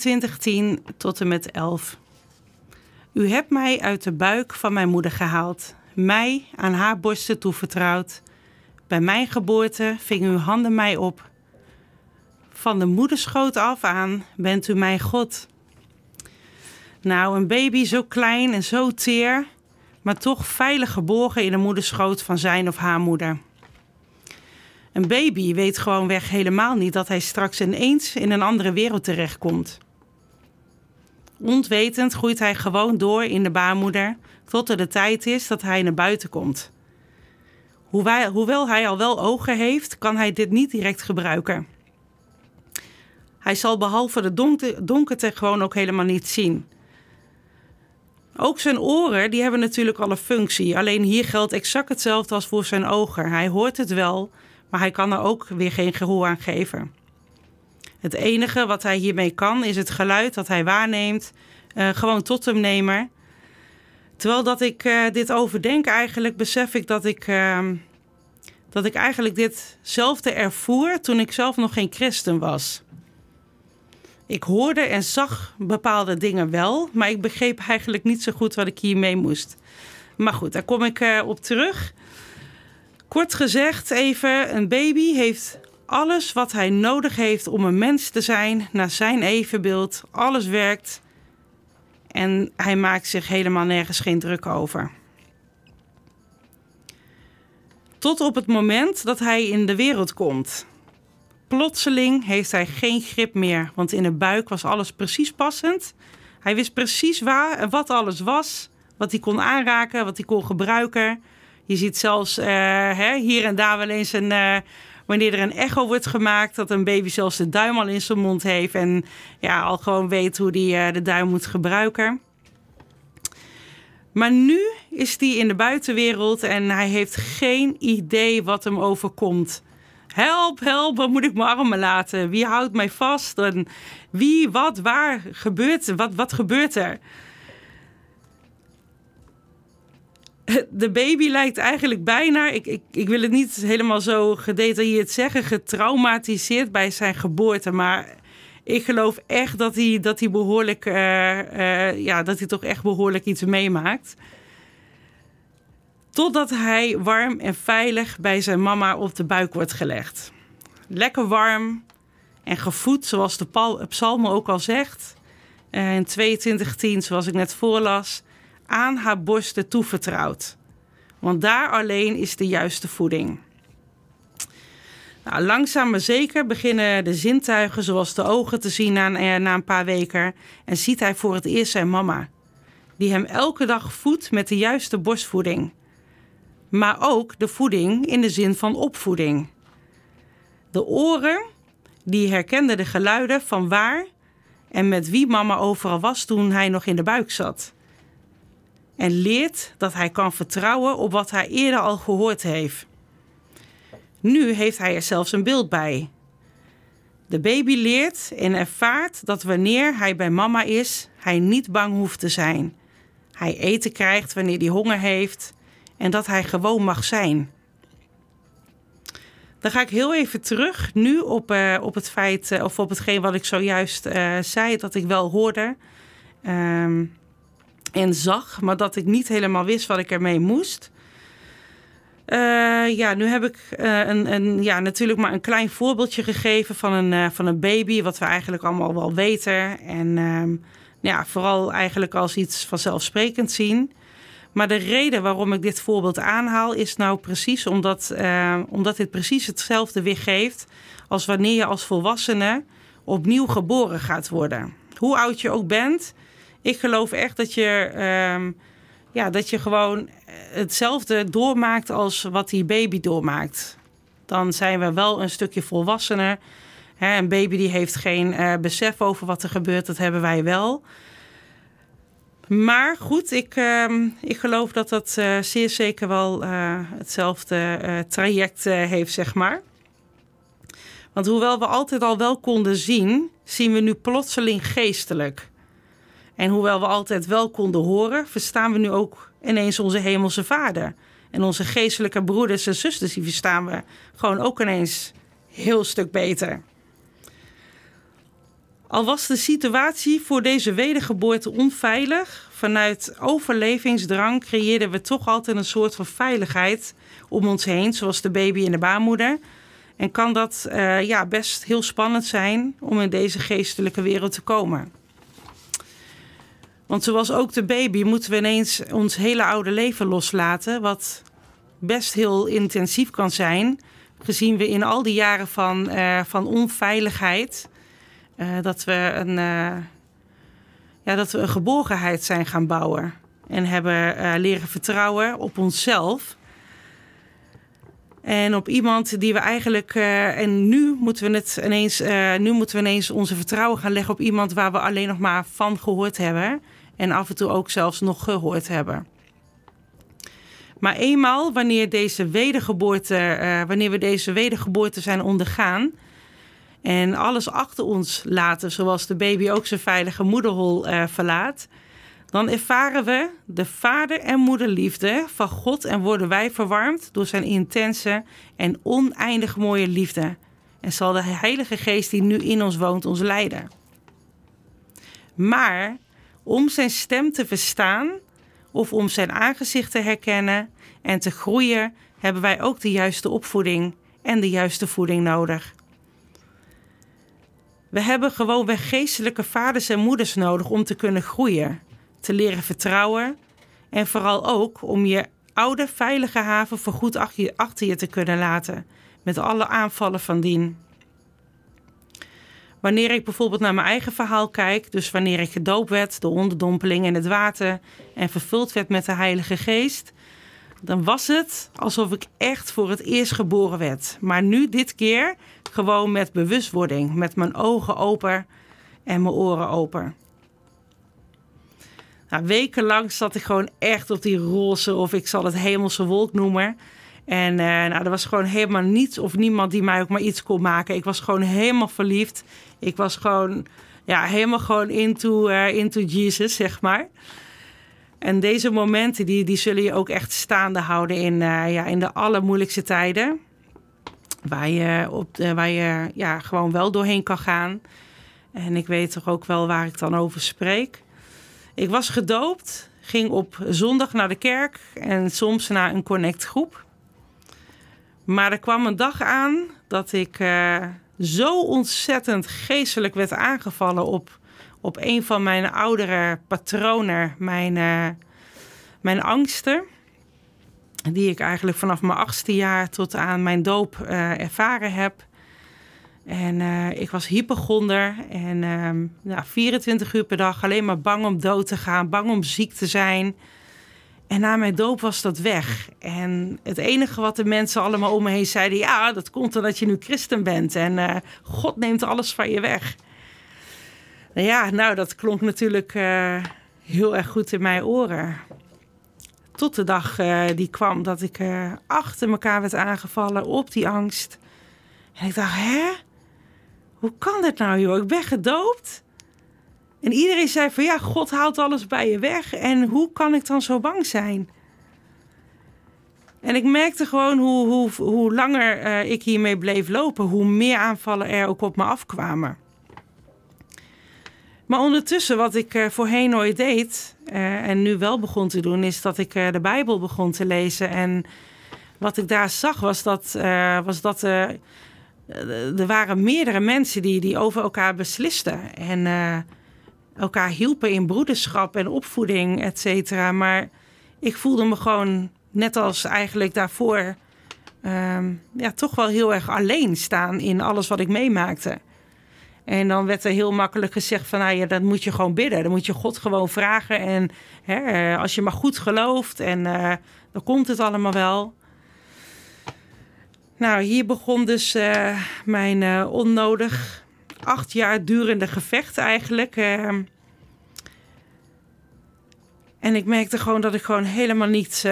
2210 tot en met 11. U hebt mij uit de buik van mijn moeder gehaald, mij aan haar borsten toevertrouwd. Bij mijn geboorte ving uw handen mij op. Van de moederschoot af aan bent u mijn God. Nou, een baby zo klein en zo teer, maar toch veilig geborgen in de moederschoot van zijn of haar moeder. Een baby weet gewoonweg helemaal niet dat hij straks ineens in een andere wereld terechtkomt. Ontwetend groeit hij gewoon door in de baarmoeder tot er de tijd is dat hij naar buiten komt. Hoewel hij al wel ogen heeft, kan hij dit niet direct gebruiken. Hij zal behalve de donkerte gewoon ook helemaal niet zien. Ook zijn oren die hebben natuurlijk al een functie. Alleen hier geldt exact hetzelfde als voor zijn ogen. Hij hoort het wel, maar hij kan er ook weer geen gehoor aan geven. Het enige wat hij hiermee kan is het geluid dat hij waarneemt, uh, gewoon tot hem nemen. Terwijl dat ik uh, dit overdenk, eigenlijk besef ik dat ik, uh, dat ik eigenlijk ditzelfde ervoer toen ik zelf nog geen christen was. Ik hoorde en zag bepaalde dingen wel, maar ik begreep eigenlijk niet zo goed wat ik hiermee moest. Maar goed, daar kom ik uh, op terug. Kort gezegd, even: een baby heeft alles wat hij nodig heeft om een mens te zijn, naar zijn evenbeeld. Alles werkt en hij maakt zich helemaal nergens geen druk over. Tot op het moment dat hij in de wereld komt. Plotseling heeft hij geen grip meer, want in de buik was alles precies passend. Hij wist precies waar en wat alles was, wat hij kon aanraken, wat hij kon gebruiken. Je ziet zelfs uh, hè, hier en daar wel eens een, uh, wanneer er een echo wordt gemaakt, dat een baby zelfs de duim al in zijn mond heeft en ja, al gewoon weet hoe hij uh, de duim moet gebruiken. Maar nu is hij in de buitenwereld en hij heeft geen idee wat hem overkomt. Help, help, wat moet ik mijn armen laten? Wie houdt mij vast? En wie, wat, waar gebeurt, wat, wat gebeurt er? De baby lijkt eigenlijk bijna, ik, ik, ik wil het niet helemaal zo gedetailleerd zeggen, getraumatiseerd bij zijn geboorte. Maar ik geloof echt dat hij, dat hij behoorlijk, uh, uh, ja, dat hij toch echt behoorlijk iets meemaakt. Totdat hij warm en veilig bij zijn mama op de buik wordt gelegd. Lekker warm en gevoed, zoals de psalm ook al zegt. In 22:10, zoals ik net voorlas, aan haar borsten toevertrouwd. Want daar alleen is de juiste voeding. Nou, langzaam maar zeker beginnen de zintuigen, zoals de ogen, te zien na eh, na een paar weken. En ziet hij voor het eerst zijn mama, die hem elke dag voedt met de juiste borstvoeding maar ook de voeding in de zin van opvoeding. De oren, die herkenden de geluiden van waar en met wie mama overal was toen hij nog in de buik zat. En leert dat hij kan vertrouwen op wat hij eerder al gehoord heeft. Nu heeft hij er zelfs een beeld bij. De baby leert en ervaart dat wanneer hij bij mama is, hij niet bang hoeft te zijn. Hij eten krijgt wanneer hij honger heeft en dat hij gewoon mag zijn. Dan ga ik heel even terug nu op, uh, op het feit, uh, of op hetgeen wat ik zojuist uh, zei, dat ik wel hoorde um, en zag, maar dat ik niet helemaal wist wat ik ermee moest. ja, nu heb ik een, een, ja, natuurlijk maar een klein voorbeeldje gegeven van een, van een baby, wat we eigenlijk allemaal wel weten. En um, ja, vooral eigenlijk als iets vanzelfsprekend zien. Maar de reden waarom ik dit voorbeeld aanhaal is nou precies omdat, omdat dit precies hetzelfde weergeeft als wanneer je als volwassene opnieuw geboren gaat worden. Hoe oud je ook bent, ik geloof echt dat je, uh, ja, dat je gewoon hetzelfde doormaakt als wat die baby doormaakt. Dan zijn we wel een stukje volwassener. Hè, een baby die heeft geen uh, besef over wat er gebeurt, dat hebben wij wel. Maar goed, ik, uh, ik geloof dat dat uh, zeer zeker wel uh, hetzelfde traject heeft, zeg maar. Want hoewel we altijd al wel konden zien, zien we nu plotseling geestelijk. En hoewel we altijd wel konden horen, verstaan we nu ook ineens onze hemelse vader. En onze geestelijke broeders en zusters, die verstaan we gewoon ook ineens heel stuk beter. Al was de situatie voor deze wedergeboorte onveilig, vanuit overlevingsdrang creëerden we toch altijd een soort van veiligheid om ons heen, zoals de baby in de baarmoeder. En kan dat uh, ja, best heel spannend zijn om in deze geestelijke wereld te komen. Want zoals ook de baby moeten we ineens ons hele oude leven loslaten, wat best heel intensief kan zijn, gezien we in al die jaren van, uh, van onveiligheid, uh, dat, we een, ja, dat we een geborgenheid zijn gaan bouwen. En hebben leren vertrouwen op onszelf en op iemand die we eigenlijk. Uh, en nu moeten we het ineens. Uh, nu moeten we ineens onze vertrouwen gaan leggen op iemand waar we alleen nog maar van gehoord hebben. En af en toe ook zelfs nog gehoord hebben. Maar eenmaal wanneer deze wedergeboorte, uh, wanneer we deze wedergeboorte zijn ondergaan. En alles achter ons laten, zoals de baby ook zijn veilige moederhol verlaat dan ervaren we de vader- en moederliefde van God en worden wij verwarmd door zijn intense en oneindig mooie liefde. En zal de Heilige Geest die nu in ons woont ons leiden. Maar om zijn stem te verstaan of om zijn aangezicht te herkennen en te groeien, hebben wij ook de juiste opvoeding en de juiste voeding nodig. We hebben gewoon weer geestelijke vaders en moeders nodig om te kunnen groeien te leren vertrouwen en vooral ook om je oude veilige haven voorgoed achter je te kunnen laten, met alle aanvallen van dien. Wanneer ik bijvoorbeeld naar mijn eigen verhaal kijk, dus wanneer ik gedoopt werd door onderdompeling in het water en vervuld werd met de Heilige Geest, dan was het alsof ik echt voor het eerst geboren werd. Maar nu dit keer gewoon met bewustwording, met mijn ogen open en mijn oren open. Nou, wekenlang zat ik gewoon echt op die roze, of ik zal het hemelse wolk noemen. En uh, nou, er was gewoon helemaal niets of niemand die mij ook maar iets kon maken. Ik was gewoon helemaal verliefd. Ik was gewoon, ja, helemaal gewoon into, uh, into Jesus, zeg maar. En deze momenten, die, die zullen je ook echt staande houden in, uh, ja, in de allermoeilijkste tijden. Waar je, op waar je ja, gewoon wel doorheen kan gaan. En ik weet toch ook wel waar ik dan over spreek. Ik was gedoopt, ging op zondag naar de kerk en soms naar een connectgroep. Maar er kwam een dag aan dat ik uh, zo ontzettend geestelijk werd aangevallen op, op een van mijn oudere patronen, mijn, uh, mijn angsten. Die ik eigenlijk vanaf mijn achtste jaar tot aan mijn doop uh, ervaren heb. En ik was hypochonder en um, nou, 24 uur per dag alleen maar bang om dood te gaan, bang om ziek te zijn. En na mijn doop was dat weg. En het enige wat de mensen allemaal om me heen zeiden: ja, dat komt omdat je nu christen bent en uh, God neemt alles van je weg. Nou ja, nou, dat klonk natuurlijk uh, heel erg goed in mijn oren. Tot de dag die kwam dat ik achter elkaar werd aangevallen op die angst. En ik dacht, hè? hoe kan dit nou joh? Ik ben gedoopt. En iedereen zei van ja, God haalt alles bij je weg. En hoe kan ik dan zo bang zijn? En ik merkte gewoon hoe, hoe, hoe langer uh, ik hiermee bleef lopen, hoe meer aanvallen er ook op me afkwamen. Maar ondertussen, wat ik uh, voorheen nooit deed uh, en nu wel begon te doen, is dat ik de Bijbel begon te lezen. En wat ik daar zag was dat, was dat er waren meerdere mensen die, die over elkaar beslisten. En elkaar hielpen in broederschap en opvoeding, et cetera. Maar ik voelde me gewoon, net als eigenlijk daarvoor, um, ja, toch wel heel erg alleen staan in alles wat ik meemaakte. En dan werd er heel makkelijk gezegd van, nou ja, dat moet je gewoon bidden. Dan moet je God gewoon vragen. En hè, eh, als je maar goed gelooft en uh, dan komt het allemaal wel. Nou, hier begon dus uh, mijn onnodig acht jaar durende gevecht eigenlijk. Uh, en ik merkte gewoon dat ik gewoon helemaal niets,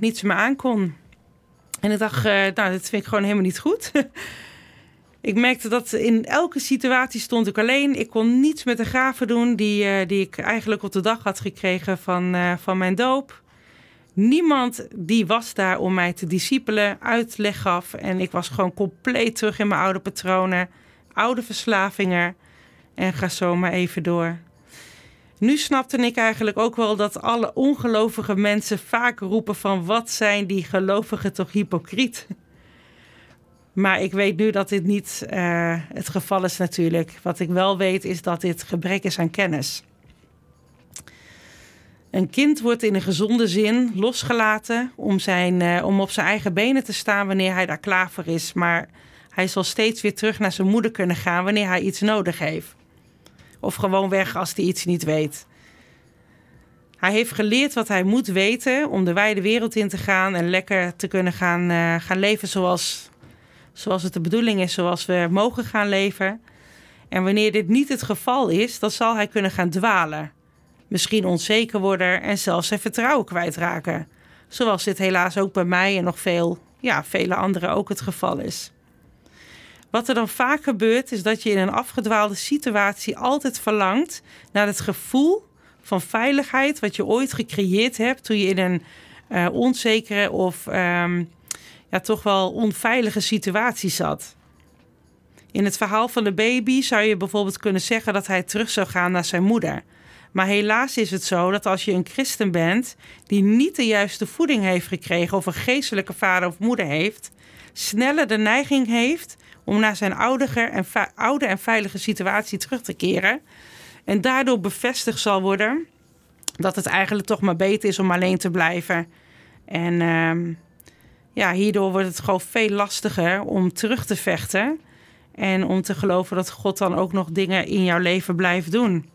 niets meer aankon. En ik dacht, nou, dat vind ik gewoon helemaal niet goed. ik merkte dat in elke situatie stond ik alleen. Ik kon niets met de gaven doen die, die ik eigenlijk op de dag had gekregen van, van mijn doop. Niemand die was daar om mij te discipelen, uitleg gaf. En ik was gewoon compleet terug in mijn oude patronen, oude verslavingen. En ga zo maar even door. Nu snapte ik eigenlijk ook wel dat alle ongelovige mensen vaak roepen van wat zijn die gelovigen toch hypocriet. Maar ik weet nu dat dit niet uh, het geval is natuurlijk. Wat ik wel weet is dat dit gebrek is aan kennis. Een kind wordt in een gezonde zin losgelaten om, zijn, uh, om op zijn eigen benen te staan wanneer hij daar klaar voor is. Maar hij zal steeds weer terug naar zijn moeder kunnen gaan wanneer hij iets nodig heeft. Of gewoon weg als hij iets niet weet. Hij heeft geleerd wat hij moet weten om de wijde wereld in te gaan en lekker te kunnen gaan, uh, gaan leven zoals, zoals het de bedoeling is, zoals we mogen gaan leven. En wanneer dit niet het geval is, dan zal hij kunnen gaan dwalen. Misschien onzeker worden en zelfs zijn vertrouwen kwijtraken. Zoals dit helaas ook bij mij en nog veel, ja, vele anderen ook het geval is. Wat er dan vaak gebeurt, is dat je in een afgedwaalde situatie altijd verlangt naar het gevoel van veiligheid wat je ooit gecreëerd hebt toen je in een uh, onzekere of um, ja, toch wel onveilige situatie zat. In het verhaal van de baby zou je bijvoorbeeld kunnen zeggen dat hij terug zou gaan naar zijn moeder. Maar helaas is het zo dat als je een christen bent die niet de juiste voeding heeft gekregen of een geestelijke vader of moeder heeft, sneller de neiging heeft om naar zijn ouder en, oude en veilige situatie terug te keren. En daardoor bevestigd zal worden dat het eigenlijk toch maar beter is om alleen te blijven. En uh, ja, hierdoor wordt het gewoon veel lastiger om terug te vechten. En om te geloven dat God dan ook nog dingen in jouw leven blijft doen.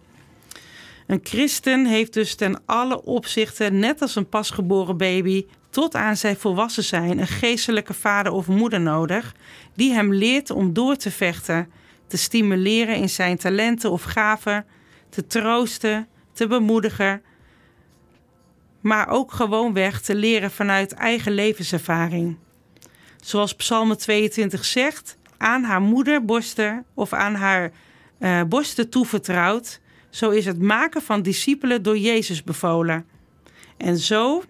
Een christen heeft dus ten alle opzichten, net als een pasgeboren baby, tot aan zijn volwassen zijn, een geestelijke vader of moeder nodig, die hem leert om door te vechten, te stimuleren in zijn talenten of gaven, te troosten, te bemoedigen, maar ook gewoonweg te leren vanuit eigen levenservaring. Zoals Psalm 22 zegt, aan haar moederborsten of aan haar uh, borsten toevertrouwd, zo is het maken van discipelen door Jezus bevolen. En zo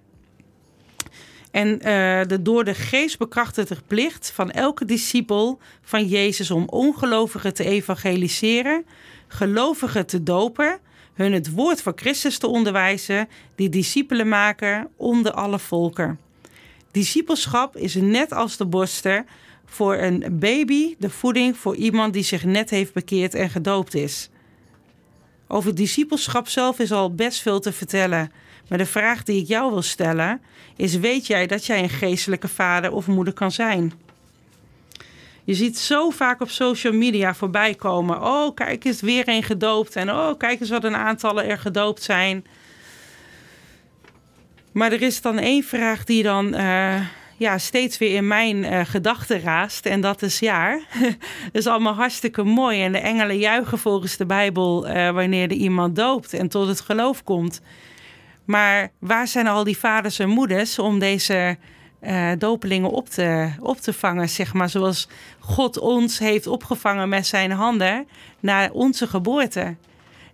en uh, de door de geest bekrachtigde plicht van elke discipel van Jezus om ongelovigen te evangeliseren, gelovigen te dopen, hun het woord van Christus te onderwijzen, die discipelen maken onder alle volken. Discipelschap is net als de borsten voor een baby de voeding voor iemand die zich net heeft bekeerd en gedoopt is. Over discipelschap zelf is al best veel te vertellen. Maar de vraag die ik jou wil stellen is: weet jij dat jij een geestelijke vader of moeder kan zijn? Je ziet zo vaak op social media voorbij komen. Oh, kijk eens, weer een gedoopt. En oh, kijk eens wat een aantallen er gedoopt zijn. Maar er is dan één vraag die dan uh, ja, steeds weer in mijn uh, gedachten raast. En dat is ja, dat is allemaal hartstikke mooi. En de engelen juichen volgens de Bijbel uh, wanneer er iemand doopt en tot het geloof komt. Maar waar zijn al die vaders en moeders om deze uh, dopelingen op te, op te vangen, zeg maar, zoals God ons heeft opgevangen met zijn handen naar onze geboorte.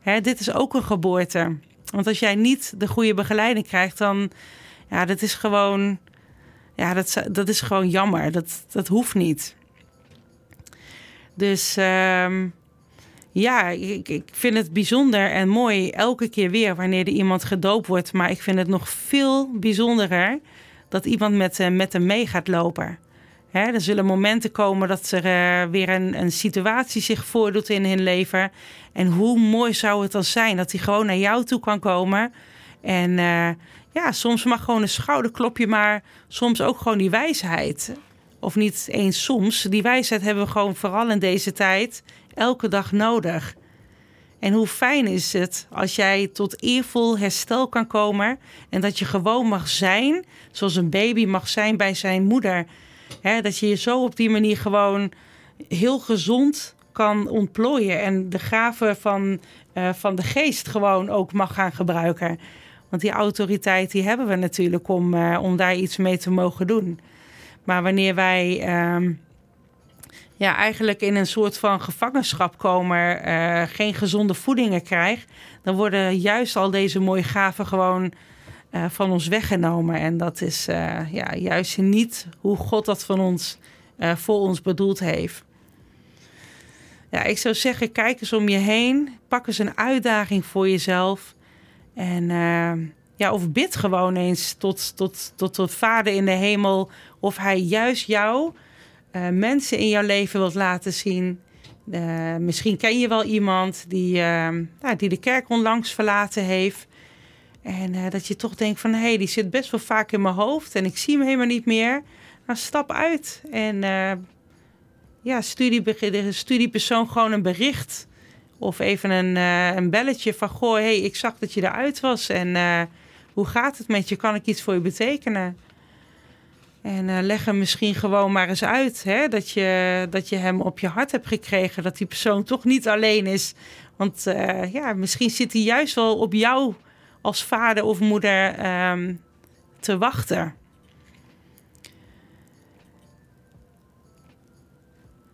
Hè, dit is ook een geboorte. Want als jij niet de goede begeleiding krijgt, dan ja, dat is gewoon, ja, dat, dat is gewoon jammer. Dat, dat hoeft niet. Dus uh, ja, ik, ik vind het bijzonder en mooi elke keer weer wanneer er iemand gedoopt wordt. Maar ik vind het nog veel bijzonderer dat iemand met, uh, met hem mee gaat lopen. Hè, er zullen momenten komen dat er uh, weer een, een situatie zich voordoet in hun leven. En hoe mooi zou het dan zijn dat hij gewoon naar jou toe kan komen. En uh, ja, soms mag gewoon een schouderklopje, maar soms ook gewoon die wijsheid. Of niet eens soms. Die wijsheid hebben we gewoon vooral in deze tijd elke dag nodig. En hoe fijn is het als jij tot eervol herstel kan komen en dat je gewoon mag zijn zoals een baby mag zijn bij zijn moeder. dat je je zo op die manier gewoon heel gezond kan ontplooien en de gaven van, uh, van de geest gewoon ook mag gaan gebruiken. Want die autoriteit die hebben we natuurlijk om, uh, om daar iets mee te mogen doen. Maar wanneer wij uh, ja, eigenlijk in een soort van gevangenschap komen, uh, geen gezonde voedingen krijgt, dan worden juist al deze mooie gaven gewoon uh, van ons weggenomen. En dat is uh, ja, juist niet hoe God dat van ons voor ons bedoeld heeft. ja, ik zou zeggen, kijk eens om je heen. Pak eens een uitdaging voor jezelf. En uh, ja, of bid gewoon eens tot, tot, tot, tot Vader in de hemel. Of hij juist jou uh, mensen in jouw leven wilt laten zien. Uh, misschien ken je wel iemand die, nou, die de kerk onlangs verlaten heeft. En dat je toch denkt van, hé, hey, die zit best wel vaak in mijn hoofd. En ik zie hem helemaal niet meer. Nou, stap uit en ja, studie, studiepersoon gewoon een bericht. Of even een, een belletje van: Goh, hey, ik zag dat je eruit was. En hoe gaat het met je? Kan ik iets voor je betekenen? En uh, leg hem misschien gewoon maar eens uit. Hè? Dat, je, dat je hem op je hart hebt gekregen. Dat die persoon toch niet alleen is. Want ja, misschien zit hij juist wel op jou als vader of moeder um, te wachten.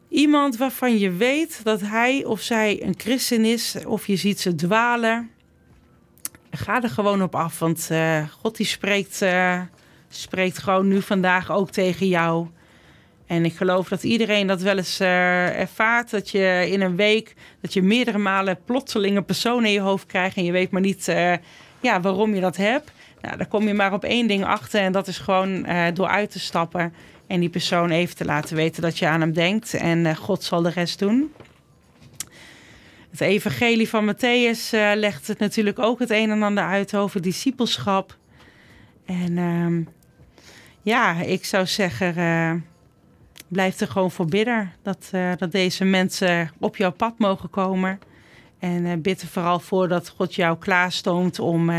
Iemand waarvan je weet dat hij of zij een christen is, of je ziet ze dwalen. Ga er gewoon op af, want uh, God die spreekt, uh, spreekt gewoon nu vandaag ook tegen jou. En ik geloof dat iedereen dat wel eens uh, ervaart. Dat je in een week, dat je meerdere malen plotseling een persoon in je hoofd krijgt. En je weet maar niet ja, waarom je dat hebt. Nou, dan kom je maar op één ding achter. En dat is gewoon door uit te stappen en die persoon even te laten weten dat je aan hem denkt. En God zal de rest doen. Het evangelie van Matthäus uh, legt het natuurlijk ook het een en ander uit over discipelschap. En uh, ja, ik zou zeggen, uh, blijf er gewoon voor bidden. Dat, dat deze mensen op jouw pad mogen komen. En bid er vooral voor dat God jou klaarstoomt om,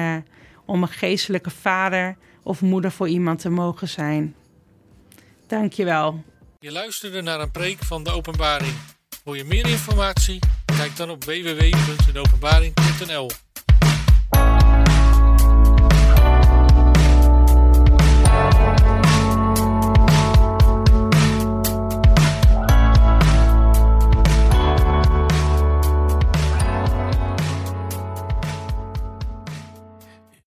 om een geestelijke vader of moeder voor iemand te mogen zijn. Dankjewel. Je luisterde naar een preek van de openbaring. Wil je meer informatie? Kijk dan op www.deopenbaring.nl